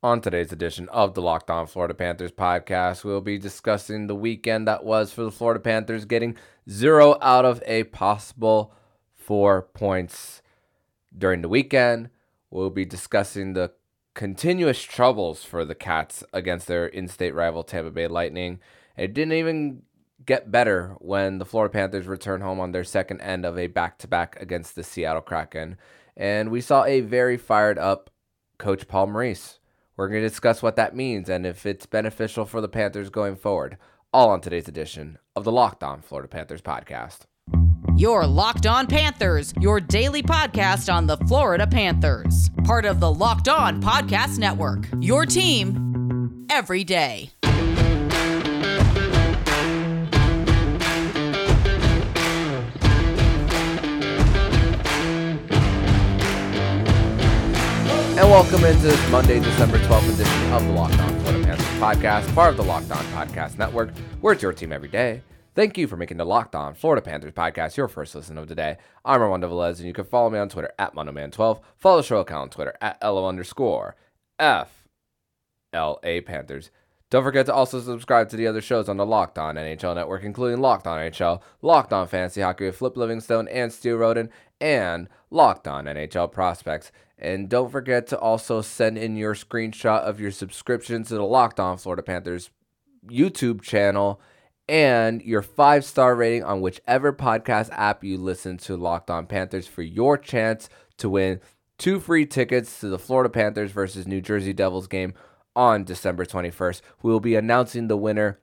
On today's edition of the Locked On Florida Panthers podcast, we'll be discussing the weekend that was for the Florida Panthers, getting zero out of a possible four points during the weekend. We'll be discussing the continuous troubles for the Cats against their in state rival Tampa Bay Lightning. It didn't even get better when the Florida Panthers returned home on their second end of a back to back against the Seattle Kraken. And we saw a very fired up Coach Paul Maurice. We're going to discuss what that means and if it's beneficial for the Panthers going forward. All on today's edition of the Locked On Florida Panthers podcast. Your Locked On Panthers, your daily podcast on the Florida Panthers. Part of the Locked On Podcast Network. Your team every day. And welcome into this Monday, December 12th edition of the Locked On Florida Panthers podcast, part of the Locked On Podcast Network, where it's your team every day. Thank you for making the Locked On Florida Panthers podcast your first listen of the day. I'm Armando Velez, and you can follow me on Twitter at MondoMan12. Follow the show account on Twitter at LO underscore FLA Panthers. Don't forget to also subscribe to the other shows on the Locked On NHL Network, including Locked On NHL, Locked On Fantasy Hockey with Flip Livingstone and Stu Roden, and Locked On NHL Prospects. And don't forget to also send in your screenshot of your subscription to the Locked On Florida Panthers YouTube channel and your five star rating on whichever podcast app you listen to Locked On Panthers for your chance to win two free tickets to the Florida Panthers versus New Jersey Devils game on December 21st. We will be announcing the winner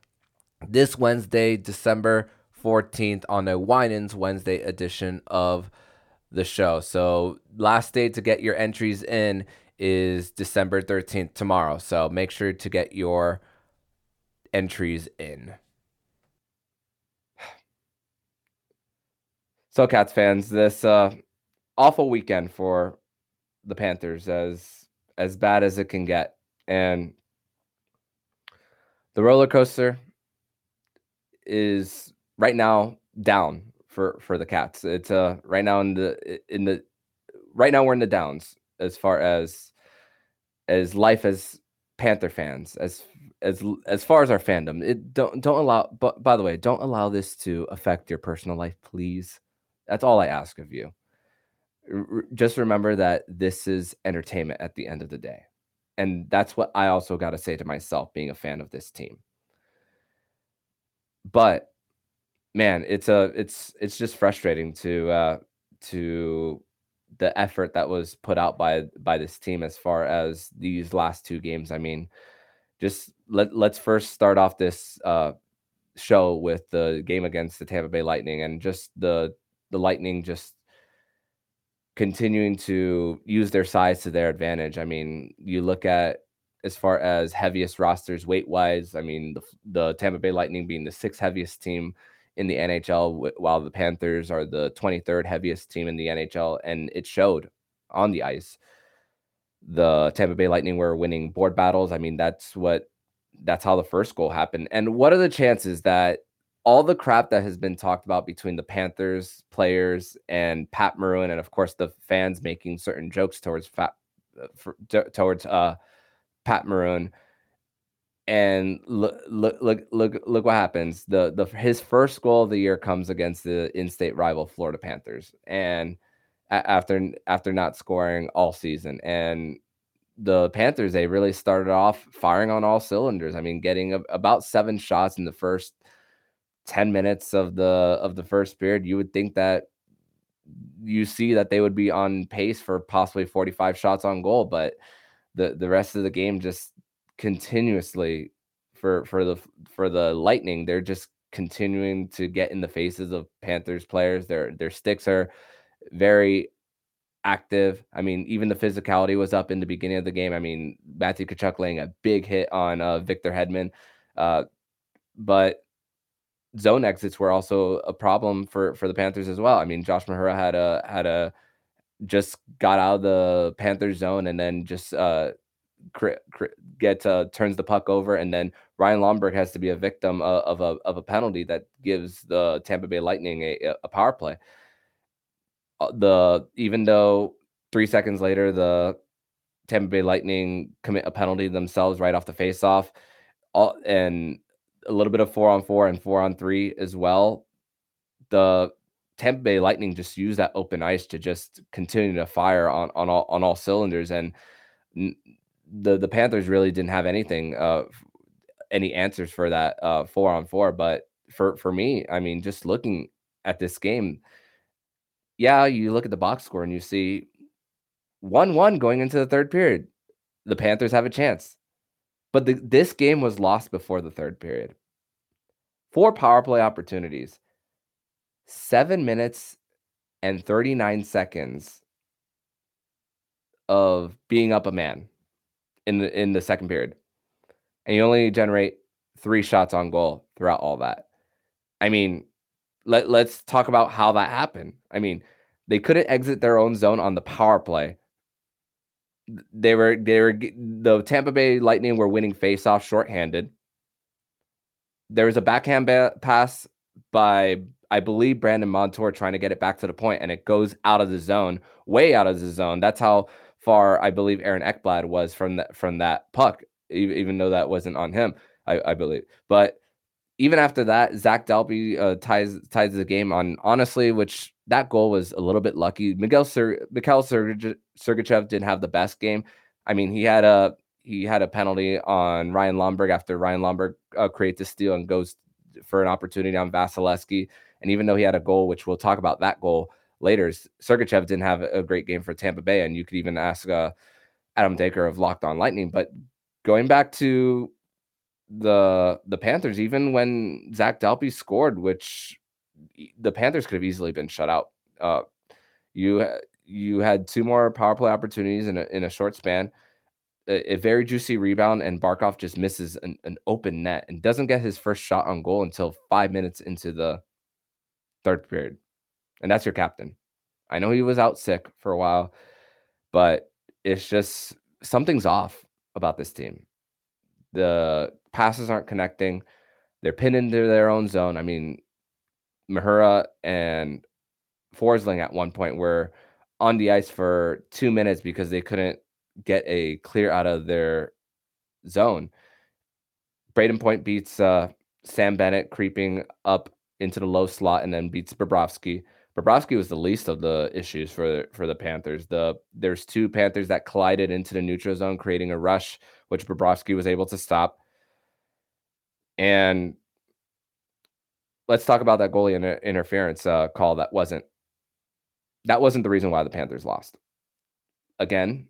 this Wednesday, December 14th, on a Winans Wednesday edition of the show. So last day to get your entries in is December 13th tomorrow. So make sure to get your entries in. So Cats fans, this uh, awful weekend for the Panthers as as bad as it can get. And the roller coaster is right now down for for the Cats. It's uh right now in the in the right now we're in the downs as far as as life as Panther fans as as as far as our fandom. It don't don't allow but by the way, don't allow this to affect your personal life, please. That's all I ask of you. R- just remember that this is entertainment at the end of the day. And that's what I also got to say to myself being a fan of this team. But man, it's a it's it's just frustrating to uh to the effort that was put out by by this team as far as these last two games. I mean, just let let's first start off this uh show with the game against the Tampa Bay Lightning and just the the Lightning just continuing to use their size to their advantage. I mean, you look at as far as heaviest rosters weight wise, I mean, the, the Tampa Bay Lightning being the sixth heaviest team in the NHL, while the Panthers are the 23rd heaviest team in the NHL, and it showed on the ice. The Tampa Bay Lightning were winning board battles. I mean, that's what that's how the first goal happened. And what are the chances that all the crap that has been talked about between the Panthers players and Pat Maroon, and of course the fans making certain jokes towards Fat, uh, for, towards uh, Pat Maroon, and look look look look what happens. The the his first goal of the year comes against the in-state rival Florida Panthers, and after after not scoring all season, and the Panthers they really started off firing on all cylinders. I mean, getting a, about seven shots in the first ten minutes of the of the first period. You would think that you see that they would be on pace for possibly 45 shots on goal, but the the rest of the game just continuously for for the for the Lightning, they're just continuing to get in the faces of Panthers players. Their their sticks are very active. I mean, even the physicality was up in the beginning of the game. I mean, Matthew Tkachuk laying a big hit on uh, Victor Hedman, uh, but zone exits were also a problem for for the Panthers as well. I mean, Josh Mahura had a had a just got out of the Panthers zone and then just uh get uh, turns the puck over, and then Ryan Lomberg has to be a victim of, of a of a penalty that gives the Tampa Bay Lightning a, a power play. Uh, the even though three seconds later the Tampa Bay Lightning commit a penalty themselves right off the faceoff, all and a little bit of four on four and four on three as well. The Tampa Bay Lightning just use that open ice to just continue to fire on on all on all cylinders, and the the Panthers really didn't have anything, uh, any answers for that uh, four on four. But for for me, I mean, just looking at this game, yeah, you look at the box score and you see one one going into the third period. The Panthers have a chance, but the, this game was lost before the third period. Four power play opportunities seven minutes and 39 seconds of being up a man in the in the second period. And you only generate three shots on goal throughout all that. I mean, let, let's talk about how that happened. I mean, they couldn't exit their own zone on the power play. They were they were the Tampa Bay Lightning were winning faceoff shorthanded. There was a backhand ba- pass by I believe Brandon Montour trying to get it back to the point and it goes out of the zone, way out of the zone. That's how far I believe Aaron Ekblad was from that from that puck, even though that wasn't on him, I, I believe. But even after that, Zach Dalpe uh, ties ties the game on honestly, which that goal was a little bit lucky. Miguel Sir, Mikhail Sergachev didn't have the best game. I mean, he had a he had a penalty on Ryan Lomberg after Ryan Lomberg uh, creates a steal and goes for an opportunity on Vasilevskiy. And even though he had a goal, which we'll talk about that goal later, Sergachev didn't have a great game for Tampa Bay. And you could even ask uh, Adam Daker of Locked On Lightning. But going back to the the Panthers, even when Zach Dalpe scored, which the Panthers could have easily been shut out. Uh, you you had two more power play opportunities in a, in a short span a, a very juicy rebound, and Barkov just misses an, an open net and doesn't get his first shot on goal until five minutes into the third period. And that's your captain. I know he was out sick for a while, but it's just something's off about this team. The passes aren't connecting. They're pinned into their own zone. I mean, Mahura and Forsling at one point were on the ice for two minutes because they couldn't get a clear out of their zone. Brayden Point beats uh, Sam Bennett creeping up into the low slot and then beats Bobrovsky. Bobrovsky was the least of the issues for for the Panthers. The there's two Panthers that collided into the neutral zone, creating a rush, which Bobrovsky was able to stop. And let's talk about that goalie inter- interference uh, call. That wasn't that wasn't the reason why the Panthers lost. Again,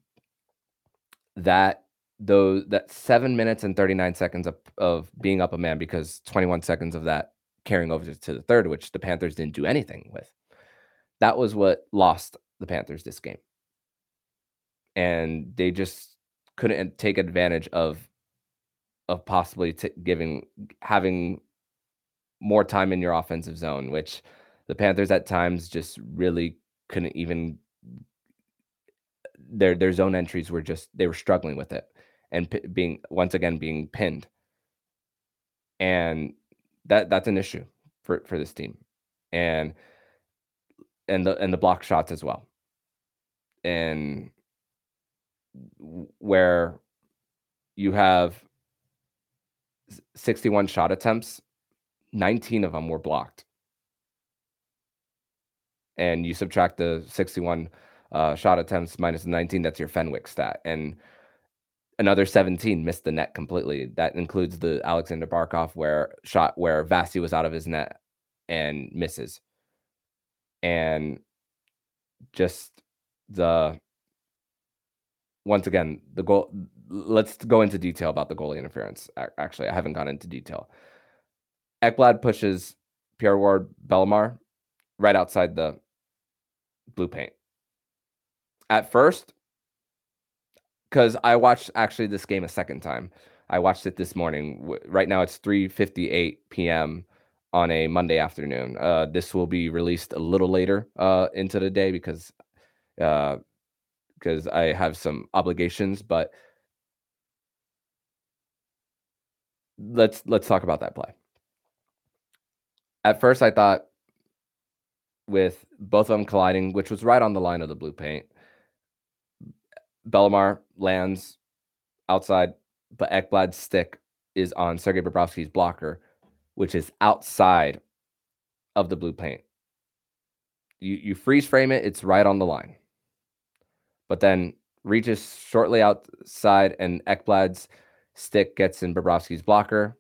that those that seven minutes and 39 seconds of, of being up a man because 21 seconds of that carrying over to the third, which the Panthers didn't do anything with. That was what lost the Panthers this game. And they just couldn't take advantage of of possibly t- giving having more time in your offensive zone, which the Panthers at times just really couldn't even their their zone entries were just they were struggling with it and p- being once again being pinned and that that's an issue for for this team and and the and the block shots as well and where you have 61 shot attempts 19 of them were blocked and you subtract the 61 uh, shot attempts minus 19. That's your Fenwick stat. And another 17 missed the net completely. That includes the Alexander Barkov where shot where Vasi was out of his net and misses. And just the once again, the goal let's go into detail about the goalie interference. Actually, I haven't gone into detail. Ekblad pushes Pierre Edouard Bellemare right outside the blue paint at first, because I watched actually this game a second time. I watched it this morning. Right now it's 3:58 p.m. on a Monday afternoon. Uh, this will be released a little later uh, into the day because uh, because I have some obligations. But let's let's talk about that play. At first, I thought with both of them colliding, which was right on the line of the blue paint, Bellemare lands outside, but Ekblad's stick is on Sergei Bobrovsky's blocker, which is outside of the blue paint. You you freeze frame it, it's right on the line. But then reaches shortly outside, and Ekblad's stick gets in Bobrovsky's blocker.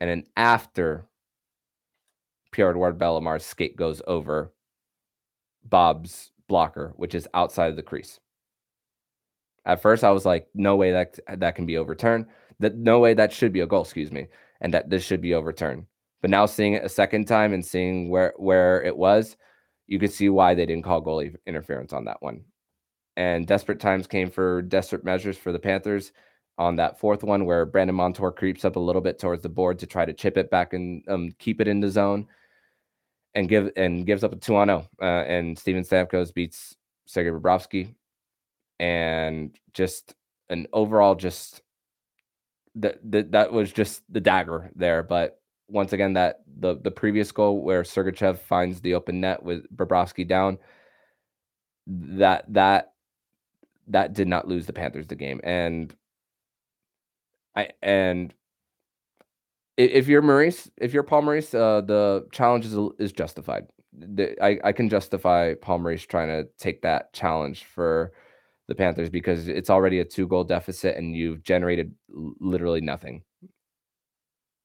And then after Pierre Edouard Bellemare's skate goes over Bob's blocker, which is outside of the crease. At first, I was like, no way that that can be overturned. That no way that should be a goal, excuse me, and that this should be overturned. But now seeing it a second time and seeing where where it was, you could see why they didn't call goalie interference on that one. And desperate times came for desperate measures for the Panthers on that fourth one, where Brandon Montour creeps up a little bit towards the board to try to chip it back and um, keep it in the zone, and give and gives up a two on zero. Uh, and Steven Stamkos beats Sergei Bobrovsky, and just an overall just that that that was just the dagger there. But once again, that the the previous goal where Sergachev finds the open net with Bobrovsky down, that that that did not lose the Panthers the game. And I and if you're Maurice, if you're Paul Maurice, uh, the challenge is is justified. I I can justify Paul Maurice trying to take that challenge for the Panthers because it's already a two goal deficit and you've generated literally nothing.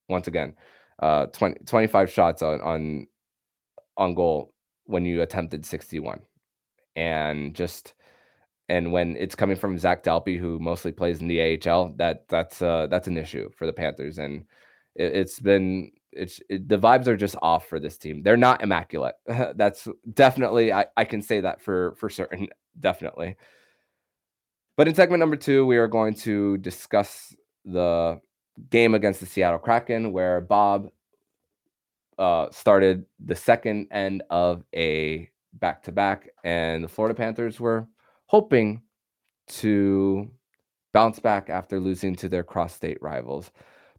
Once again, uh 20, 25 shots on on on goal when you attempted 61. And just and when it's coming from Zach Dalpe, who mostly plays in the AHL, that that's uh that's an issue for the Panthers. And it, has been it's it, the vibes are just off for this team. They're not immaculate. that's definitely I, I can say that for for certain, definitely. But in segment number two, we are going to discuss the game against the Seattle Kraken, where Bob uh, started the second end of a back to back, and the Florida Panthers were hoping to bounce back after losing to their cross state rivals.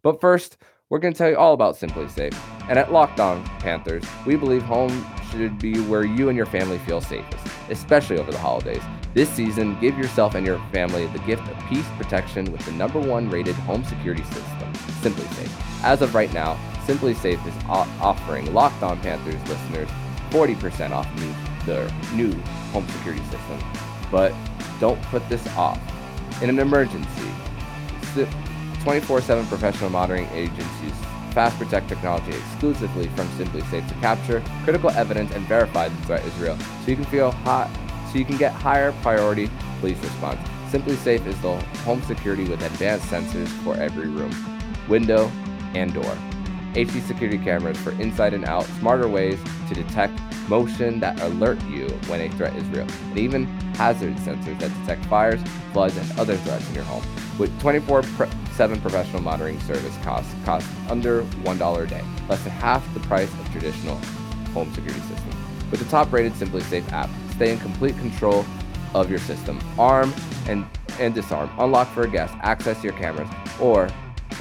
But first, we're going to tell you all about SimpliSafe. And at Locked On Panthers, we believe home should be where you and your family feel safest, especially over the holidays. This season, give yourself and your family the gift of peace protection with the number one rated home security system, SimpliSafe. As of right now, SimpliSafe is offering Locked On Panthers listeners 40% off new, their new home security system. But don't put this off. In an emergency, 24 7 professional monitoring agencies Fast Protect technology exclusively from SimpliSafe to capture critical evidence and verify the threat is real, so you can feel hot so you can get higher priority police response. SimpliSafe is the home security with advanced sensors for every room, window, and door. HD security cameras for inside and out, smarter ways to detect motion that alert you when a threat is real, and even hazard sensors that detect fires, floods, and other threats in your home. With 24 7 professional monitoring service costs cost under $1 a day, less than half the price of traditional home security systems. With the top rated SimpliSafe app, stay in complete control of your system. Arm and, and disarm, unlock for a guest, access your cameras, or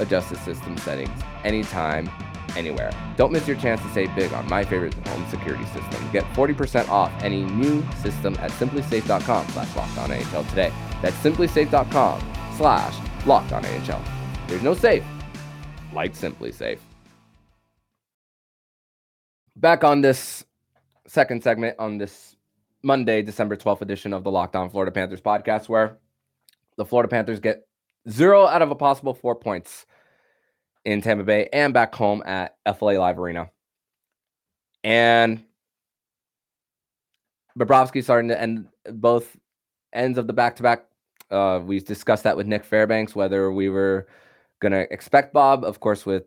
adjust the system settings anytime, anywhere. Don't miss your chance to save big on my favorite home security system. Get 40% off any new system at simplisafe.com slash lockedonAHL today. That's simplisafe.com slash lockedonAHL. There's no safe like SimpliSafe. Back on this second segment on this Monday, December 12th edition of the Locked On Florida Panthers podcast, where the Florida Panthers get zero out of a possible four points in Tampa Bay and back home at FLA Live Arena. And Bobrovsky starting to end both ends of the back to back. We discussed that with Nick Fairbanks, whether we were going to expect Bob, of course, with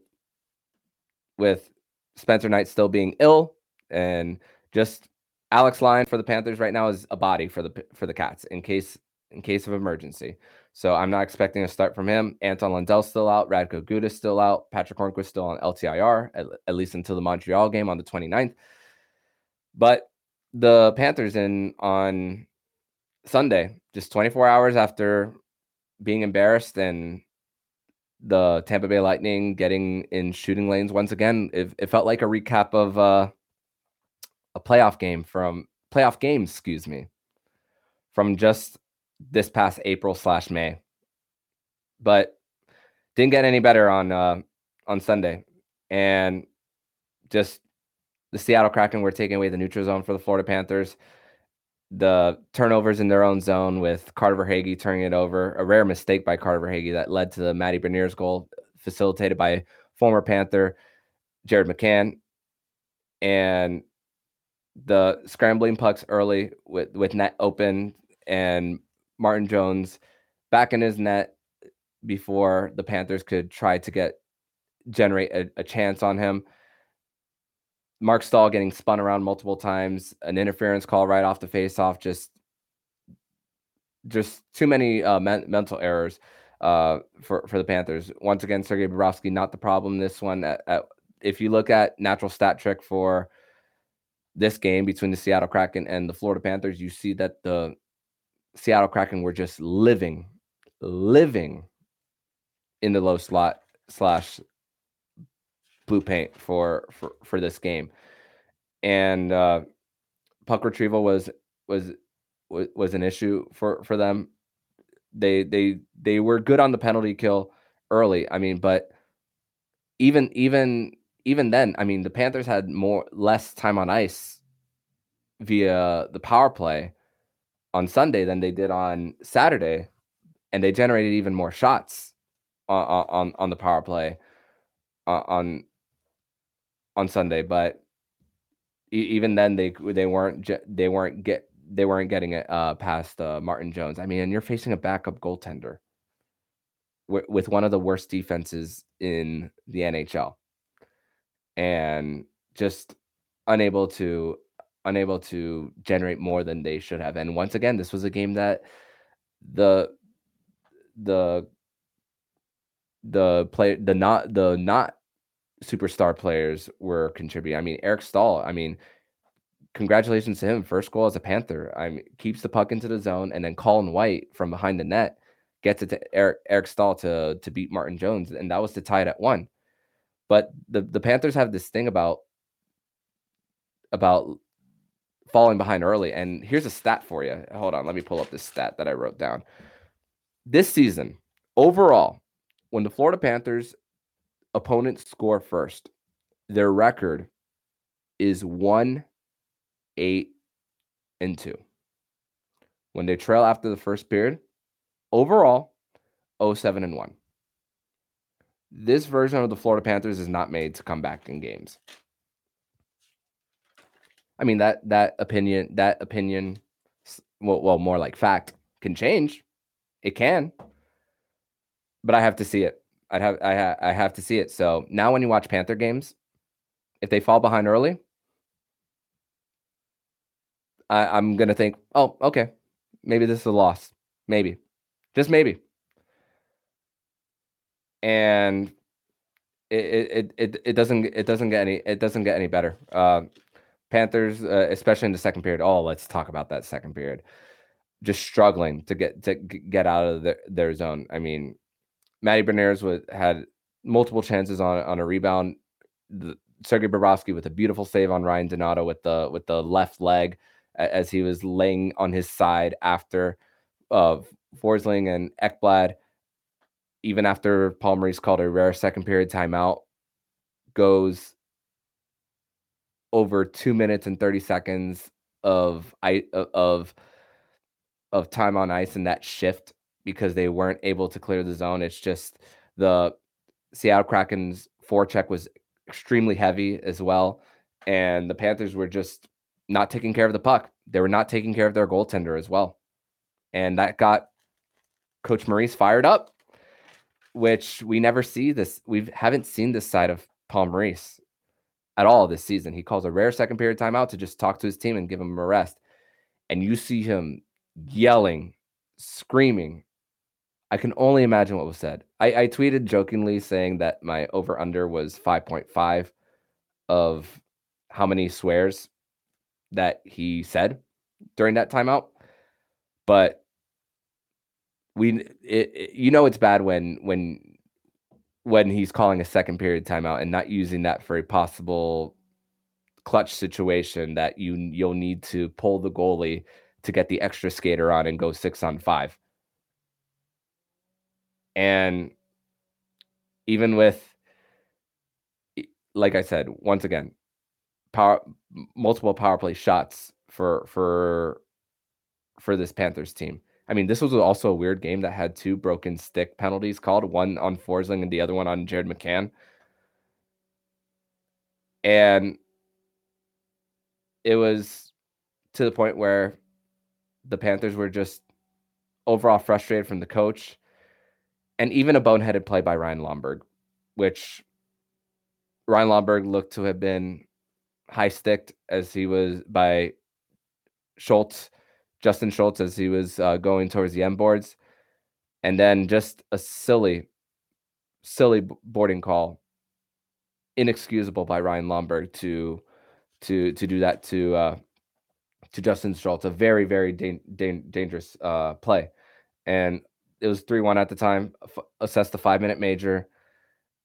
with Spencer Knight still being ill and just Alex Lyon for the Panthers right now is a body for the for the Cats in case in case of emergency. So I'm not expecting a start from him. Anton Lundell still out. Radko Gudas still out. Patrick Hornqvist still on LTIR, at, at, least until the Montreal game on the 29th. But the Panthers in on Sunday, just 24 hours after being embarrassed and the Tampa Bay Lightning getting in shooting lanes once again, it, it felt like a recap of uh, a playoff game from playoff games, excuse me, from just this past April slash May, but didn't get any better on uh, on Sunday, and just the Seattle Kraken were taking away the neutral zone for the Florida Panthers. The turnovers in their own zone with Carter Verhaeghe turning it over, a rare mistake by Carter Verhaeghe that led to the Matty Beniers goal, facilitated by former Panther Jared McCann, and the scrambling pucks early with with net open and Martin Jones back in his net before the Panthers could try to get generate a, a chance on him. Marc Staal getting spun around multiple times, an interference call right off the faceoff, just just too many uh, men- mental errors uh, for for the Panthers. Once again, Sergei Bobrovsky not the problem. This one, at, at, if you look at natural stat trick for this game between the Seattle Kraken and the Florida Panthers, you see that the Seattle Kraken were just living, living in the low slot slash blue paint for for for this game, and uh, puck retrieval was was was was an issue for for them. They they they were good on the penalty kill early. I mean, but even even even then, I mean, the Panthers had more less time on ice via the power play on Sunday than they did on Saturday, and they generated even more shots on on, on the power play on on Sunday. But even then, they they weren't they weren't get they weren't getting it uh, past uh, Martin Jones. I mean, and you're facing a backup goaltender with, with one of the worst defenses in the NHL and just unable to unable to generate more than they should have. And once again, this was a game that the the the play the not the not superstar players were contributing. I mean, Eric Staal, I mean, congratulations to him. First goal as a Panther. I mean, keeps the puck into the zone and then Colin White from behind the net gets it to Eric Eric Staal to to beat Martin Jones. And that was to tie it at one. But the the Panthers have this thing about about falling behind early. And here's a stat for you. Hold on, let me pull up this stat that I wrote down. This season, overall, when the Florida Panthers opponents score first, their record is one, eight, and two. When they trail after the first period, overall, 07 and 1 this version of the Florida Panthers is not made to come back in games. I mean that that opinion that opinion well, well more like fact can change. It can. But I have to see it. I'd have I ha- I have to see it. So now when you watch Panther games, if they fall behind early, I, I'm gonna think, oh, okay, maybe this is a loss. Maybe. Just maybe and it it it it doesn't it doesn't get any it doesn't get any better. Uh, Panthers, uh, especially in the second period. Oh, let's talk about that second period. Just struggling to get to get out of their, their zone. I mean, Matty Beniers was had multiple chances on on a rebound. The, Sergei Bobrovsky with a beautiful save on Ryan Donato with the with the left leg as he was laying on his side after uh, Forsling and Ekblad even after Paul Maurice called a rare second period timeout, goes over two minutes and 30 seconds of I of of time on ice in that shift because they weren't able to clear the zone. It's just the Seattle Kraken's forecheck was extremely heavy as well. And the Panthers were just not taking care of the puck. They were not taking care of their goaltender as well. And that got Coach Maurice fired up which we never see this. We haven't seen this side of Paul Maurice at all this season. He calls a rare second period timeout to just talk to his team and give him a rest. And you see him yelling, screaming. I can only imagine what was said. I, I tweeted jokingly saying that my over under was 5.5 of how many swears that he said during that timeout. But we it, you know it's bad when when when he's calling a second period timeout and not using that for a possible clutch situation that you you'll need to pull the goalie to get the extra skater on and go 6 on 5. And even with like I said, once again, power multiple power play shots for for for this Panthers team. I mean, this was also a weird game that had two broken stick penalties called, one on Forsling and the other one on Jared McCann. And it was to the point where the Panthers were just overall frustrated from the coach and even a boneheaded play by Ryan Lomberg, which Ryan Lomberg looked to have been high sticked as he was by Schultz, Justin Schultz, as he was uh, going towards the end boards. And then just a silly, silly boarding call, inexcusable by Ryan Lomberg to to to do that to uh, to Justin Schultz. A very very da- da- dangerous uh, play, and it was three one at the time. F- assessed the five minute major.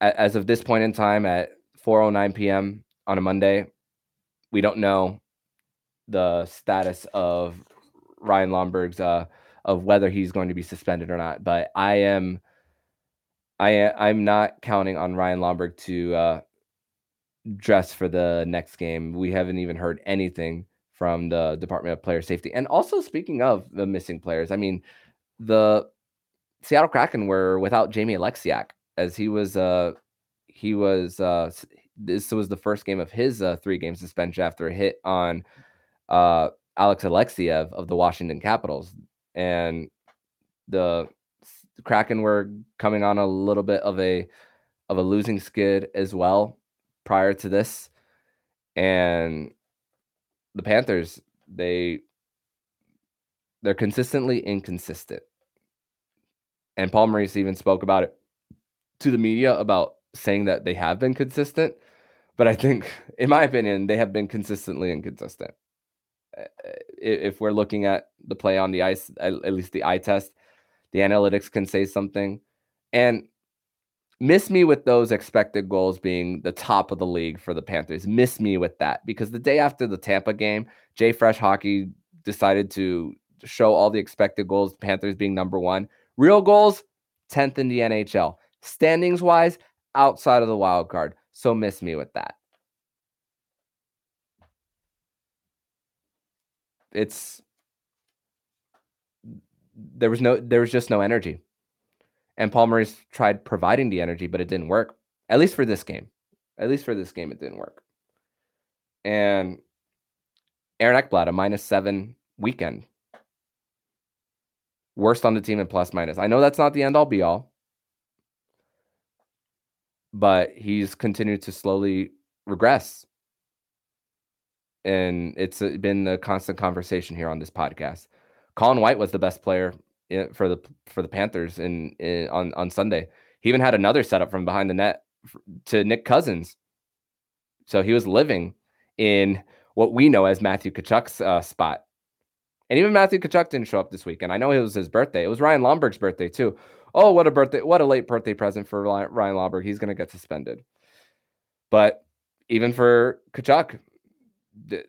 As of this point in time, at 4:09 p.m. on a Monday, we don't know the status of Ryan Lomberg's uh, of whether he's going to be suspended or not. But I am, I I'm not counting on Ryan Lomberg to uh, dress for the next game. We haven't even heard anything from the Department of Player Safety. And also, speaking of the missing players, I mean, the Seattle Kraken were without Jamie Oleksiak as he was uh he was uh this was the first game of his uh, three game suspension after a hit on uh Alex Alexeyev of the Washington Capitals and the Kraken were coming on a little bit of a of a losing skid as well prior to this and the Panthers they they're consistently inconsistent and Paul Maurice even spoke about it to the media about saying that they have been consistent. But I think, in my opinion, they have been consistently inconsistent. If we're looking at the play on the ice, at least the eye test, the analytics can say something. And miss me with those expected goals being the top of the league for the Panthers. Miss me with that because the day after the Tampa game, JFresh Hockey decided to show all the expected goals, Panthers being number one. Real goals, 10th in the NHL. Standings wise, outside of the wild card. So miss me with that. It's there was no there was just no energy. And Paul Maurice tried providing the energy, but it didn't work. At least for this game. At least for this game, it didn't work. And Aaron Ekblad, a minus seven weekend worst on the team in plus minus. I know that's not the end all be all, but he's continued to slowly regress. And it's uh, been the constant conversation here on this podcast. Colin White was the best player eh, for the for the Panthers in, in on on Sunday. He even had another setup from behind the net to Nick Cousins. So he was living in what we know as Matthew Tkachuk's uh, spot and even Matthew Kachuk didn't show up this weekend. I know it was his birthday. It was Ryan Lomberg's birthday too. Oh, what a birthday! What a late birthday present for Ryan Lomberg. He's going to get suspended. But even for Tkachuk,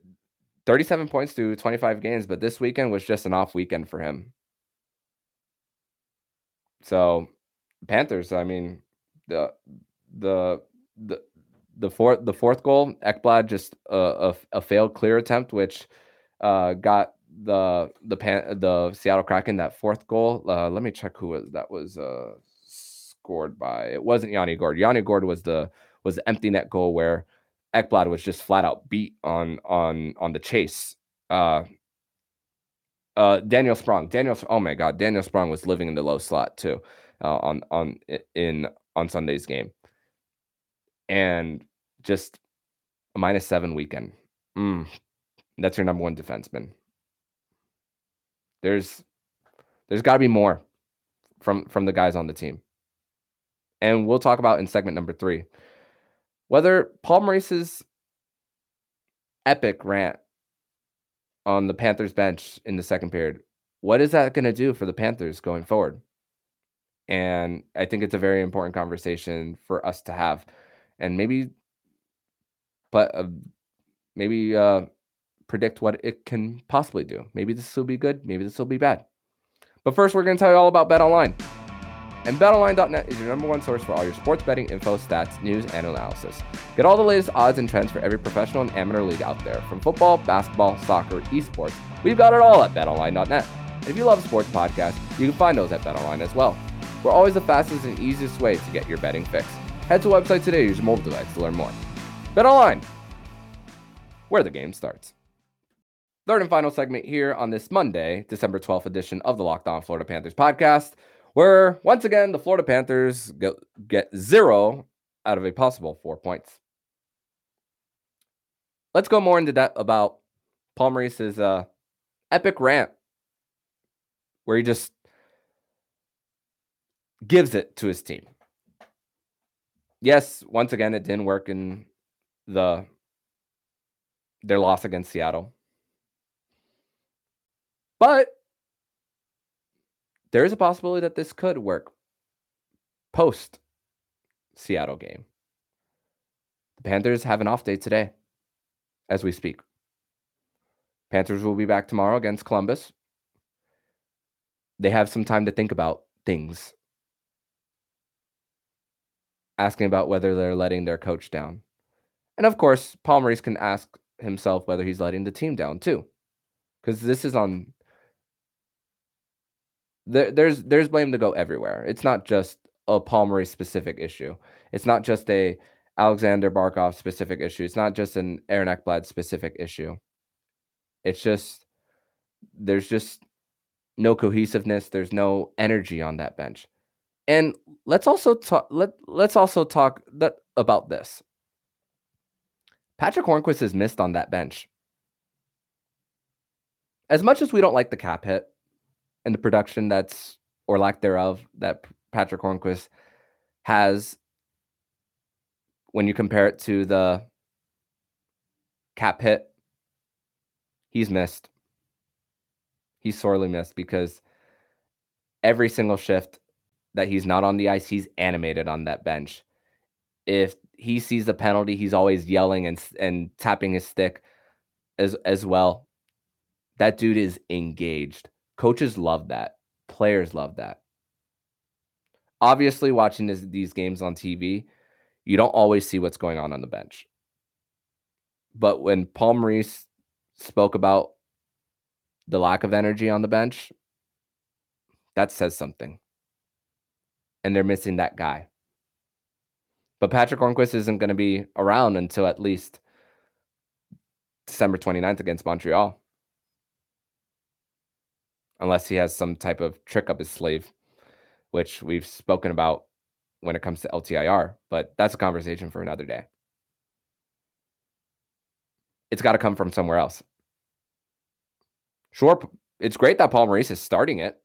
37 points to 25 games, but this weekend was just an off weekend for him. So, Panthers. I mean, the the the the fourth the fourth goal, Ekblad just a, a, a failed clear attempt, which uh, got the the pan the Seattle Kraken that fourth goal. Uh, let me check who was that was uh, scored by. It wasn't Yanni Gourde. Yanni Gourde was the was the empty net goal where Ekblad was just flat out beat on on on the chase. Uh, uh, Daniel Sprong. Daniel. Oh my God, Daniel Sprong was living in the low slot too uh, on on in on Sunday's game, and just a minus seven weekend. Mm, that's your number one defenseman. There's there's got to be more from from the guys on the team. And we'll talk about in segment number 3 whether Paul Maurice's epic rant on the Panthers bench in the second period, what is that going to do for the Panthers going forward? And I think it's a very important conversation for us to have. And maybe but uh, maybe uh predict what it can possibly do. Maybe this will be good, maybe this will be bad. But first, we're going to tell you all about Bet Online. And BetOnline.net is your number one source for all your sports betting info, stats, news, and analysis. Get all the latest odds and trends for every professional and amateur league out there, from football, basketball, soccer, esports. We've got it all at BetOnline.net. If you love sports podcasts, you can find those at BetOnline as well. We're always the fastest and easiest way to get your betting fix. Head to the website today. or Use your mobile device to learn more. BetOnline, where the game starts. Third and final segment here on this Monday, December 12th edition of the Locked On Florida Panthers podcast, where once again the Florida Panthers get, zero out of a possible four points. Let's go more into depth about Paul Maurice's uh, epic rant, where he just gives it to his team. Yes, once again, it didn't work in the their loss against Seattle. But there is a possibility that this could work post Seattle game. The Panthers have an off day today as we speak. Panthers will be back tomorrow against Columbus. They have some time to think about things. Asking about whether they're letting their coach down. And of course, Paul can ask himself whether he's letting the team down too. Because this is on there, there's there's blame to go everywhere. It's not just a Maurice specific issue. It's not just a Alexander Barkov specific issue. It's not just an Aaron Ekblad specific issue. It's just there's just no cohesiveness. There's no energy on that bench. And let's also talk. Let let's also talk that about this. Patrick Hornqvist is missed on that bench. As much as we don't like the cap hit, and the production that's or lack thereof that Patrick Hornqvist has when you compare it to the cap hit, he's missed. He's sorely missed because every single shift that he's not on the ice, he's animated on that bench. If he sees the penalty, he's always yelling and and tapping his stick as as well. That dude is engaged. Coaches love that. Players love that. Obviously, watching this, these games on TV, you don't always see what's going on on the bench. But when Paul Maurice spoke about the lack of energy on the bench, that says something. And they're missing that guy. But Patrick Hornqvist isn't going to be around until at least December 29th against Montreal unless he has some type of trick up his sleeve, which we've spoken about when it comes to LTIR, but that's a conversation for another day. It's got to come from somewhere else. Sure, it's great that Paul Maurice is starting it.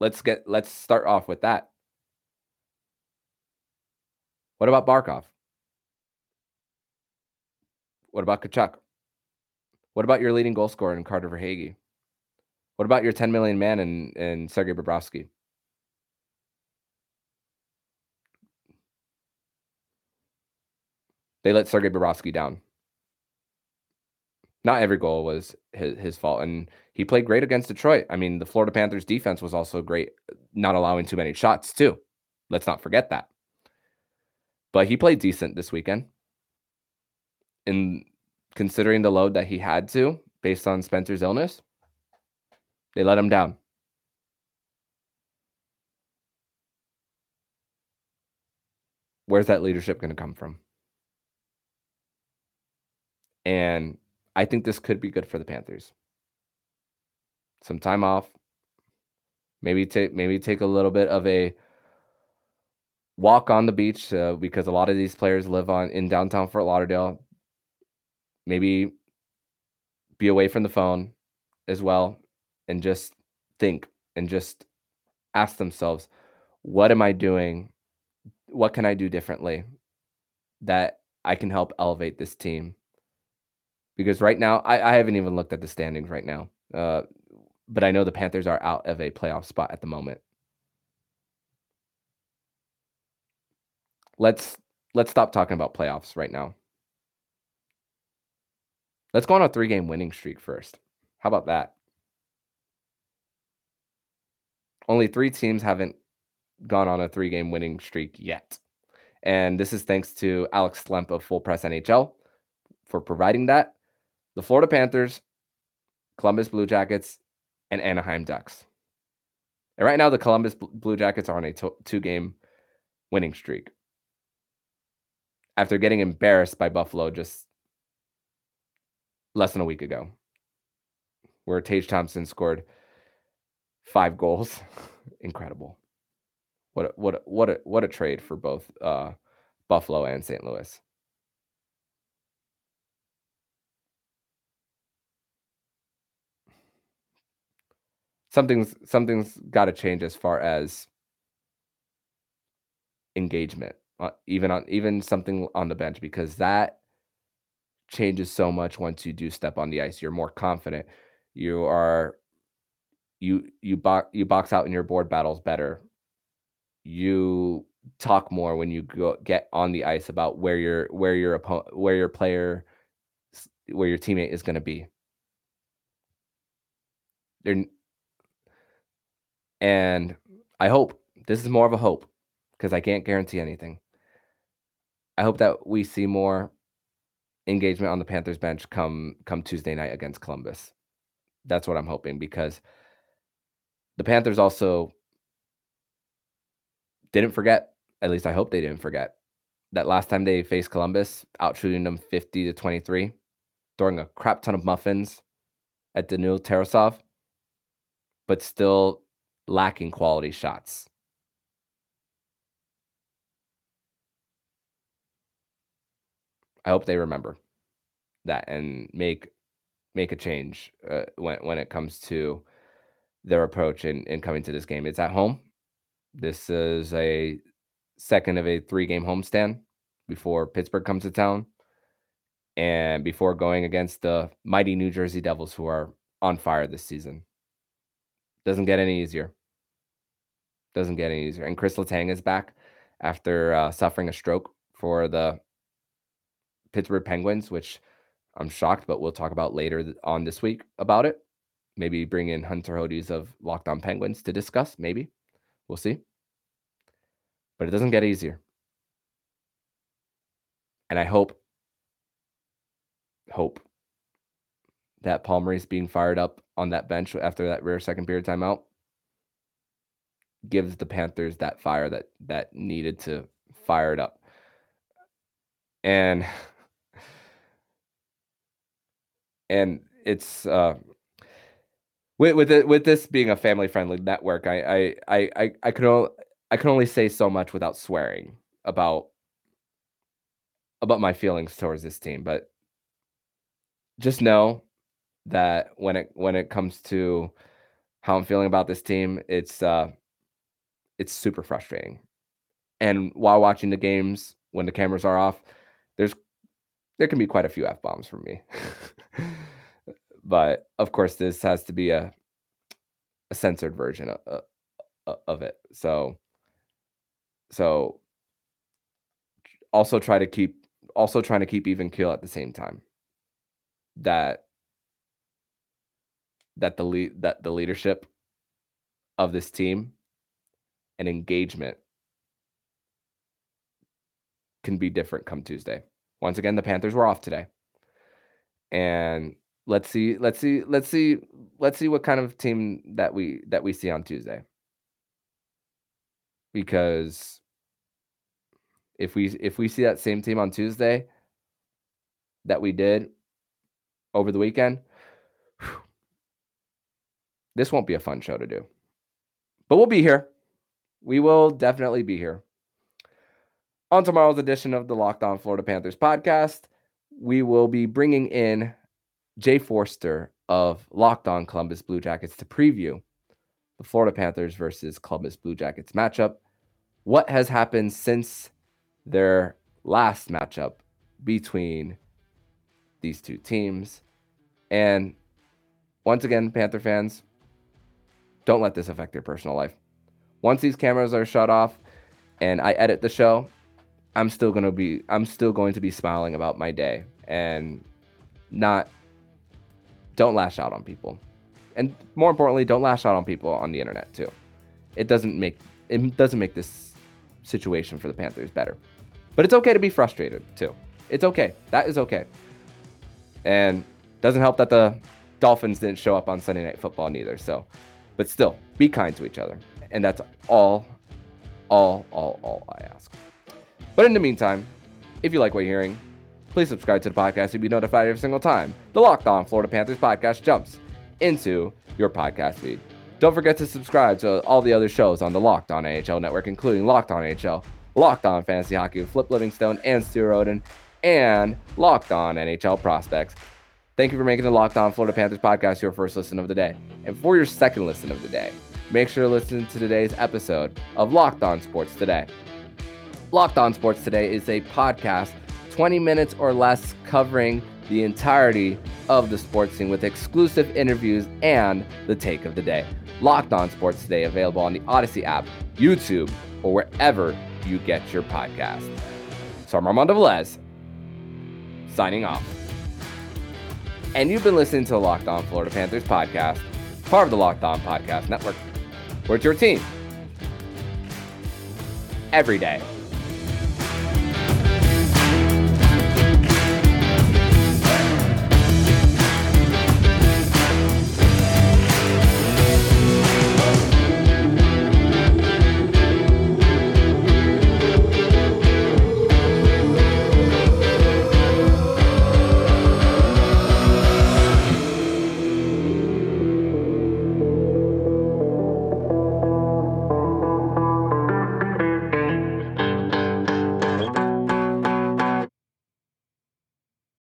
Let's get let's start off with that. What about Barkov? What about Tkachuk? What about your leading goal scorer in Carter Verhaeghe? What about your 10 million man and and Sergei Bobrovsky? They let Sergei Bobrovsky down. Not every goal was his, his fault, and he played great against Detroit. I mean, the Florida Panthers defense was also great, not allowing too many shots too. Let's not forget that. But he played decent this weekend. In considering the load that he had to based on Spencer's illness, they let him down. Where's that leadership going to come from? And I think this could be good for the Panthers. Some time off. Maybe take maybe take a little bit of a walk on the beach uh, because a lot of these players live on in downtown Fort Lauderdale. Maybe be away from the phone as well and just think and just ask themselves, what am I doing? What can I do differently that I can help elevate this team? Because right now, I, I haven't even looked at the standings right now. Uh, but I know the Panthers are out of a playoff spot at the moment. Let's let's stop talking about playoffs right now. Let's go on a three game winning streak first. How about that? Only three teams haven't gone on a three game winning streak yet. And this is thanks to Alex Schlemp of Full Press NHL for providing that. The Florida Panthers, Columbus Blue Jackets, and Anaheim Ducks. And right now, the Columbus Blue Jackets are on a two game winning streak after getting embarrassed by Buffalo just less than a week ago, where Tage Thompson scored five goals. Incredible. What a, what a, what a, what a trade for both uh, Buffalo and St. Louis. Something's something's got to change as far as engagement, uh, even on even something on the bench because that changes so much once you do step on the ice. You're more confident. You are you you box you box out in your board battles better. You talk more when you go get on the ice about where your where your opponent where your player where your teammate is going to be. There and I hope this is more of a hope because I can't guarantee anything. I hope that we see more engagement on the Panthers bench come come Tuesday night against Columbus. That's what I'm hoping because the Panthers also didn't forget, at least I hope they didn't forget, that last time they faced Columbus, out shooting them 50 to 23, throwing a crap ton of muffins at Daniil Tarasov, but still lacking quality shots. I hope they remember that and make make a change uh, when when it comes to their approach in, in coming to this game. It's at home. This is a second of a three game homestand before Pittsburgh comes to town and before going against the mighty New Jersey Devils, who are on fire this season. Doesn't get any easier. Doesn't get any easier. And Chris Letang is back after uh, suffering a stroke for the Pittsburgh Penguins, which I'm shocked, but we'll talk about later on this week about it. Maybe bring in Hunter Hodes of Locked On Penguins to discuss. Maybe we'll see. But it doesn't get easier. And I hope, hope that Paul Maurice being fired up on that bench after that rare second period timeout gives the Panthers that fire that that needed to fire it up. And and it's uh with with it, with this being a family friendly network, I I I I could only I can only say so much without swearing about about my feelings towards this team, but just know that when it when it comes to how I'm feeling about this team, it's uh it's super frustrating. And while watching the games when the cameras are off, there's there can be quite a few f bombs from me. but of course, this has to be a a censored version of, of it. So so also try to keep also trying to keep even keel at the same time. That that the lead that the leadership of this team and engagement can be different come Tuesday. Once again, the Panthers were off today. And let's see, let's see, let's see, let's see what kind of team that we that we see on Tuesday. Because if we if we see that same team on Tuesday that we did over the weekend, whew, this won't be a fun show to do. But we'll be here we will definitely be here. On tomorrow's edition of the Locked On Florida Panthers podcast, we will be bringing in Jay Forster of Locked On Columbus Blue Jackets to preview the Florida Panthers versus Columbus Blue Jackets matchup. What has happened since their last matchup between these two teams? And once again, Panther fans, don't let this affect your personal life once these cameras are shut off and I edit the show, I'm still gonna be I'm still going to be smiling about my day and not don't lash out on people. And more importantly, don't lash out on people on the internet too. It doesn't make it doesn't make this situation for the Panthers better. But it's okay to be frustrated too. It's okay. That is okay. And doesn't help that the Dolphins didn't show up on Sunday Night Football neither. So, but still, be kind to each other. And that's all, all, all, all I ask. But in the meantime, if you like what you're hearing, please subscribe to the podcast to be notified every single time the Locked On Florida Panthers podcast jumps into your podcast feed. Don't forget to subscribe to all the other shows on the Locked On NHL network, including Locked On NHL, Locked On Fantasy Hockey Flip Livingstone and Stu Roden, and Locked On NHL Prospects. Thank you for making the Locked On Florida Panthers podcast your first listen of the day. And for your second listen of the day, make sure to listen to today's episode of Locked On Sports Today. Locked On Sports Today is a podcast, 20 minutes or less, covering the entirety of the sports scene with exclusive interviews and the take of the day. Locked On Sports Today available on the Audacy app, YouTube, or wherever you get your podcast. So I'm Armando Velez, signing off. And you've been listening to the Locked On Florida Panthers podcast, part of the Locked On Podcast Network, where it's your team every day.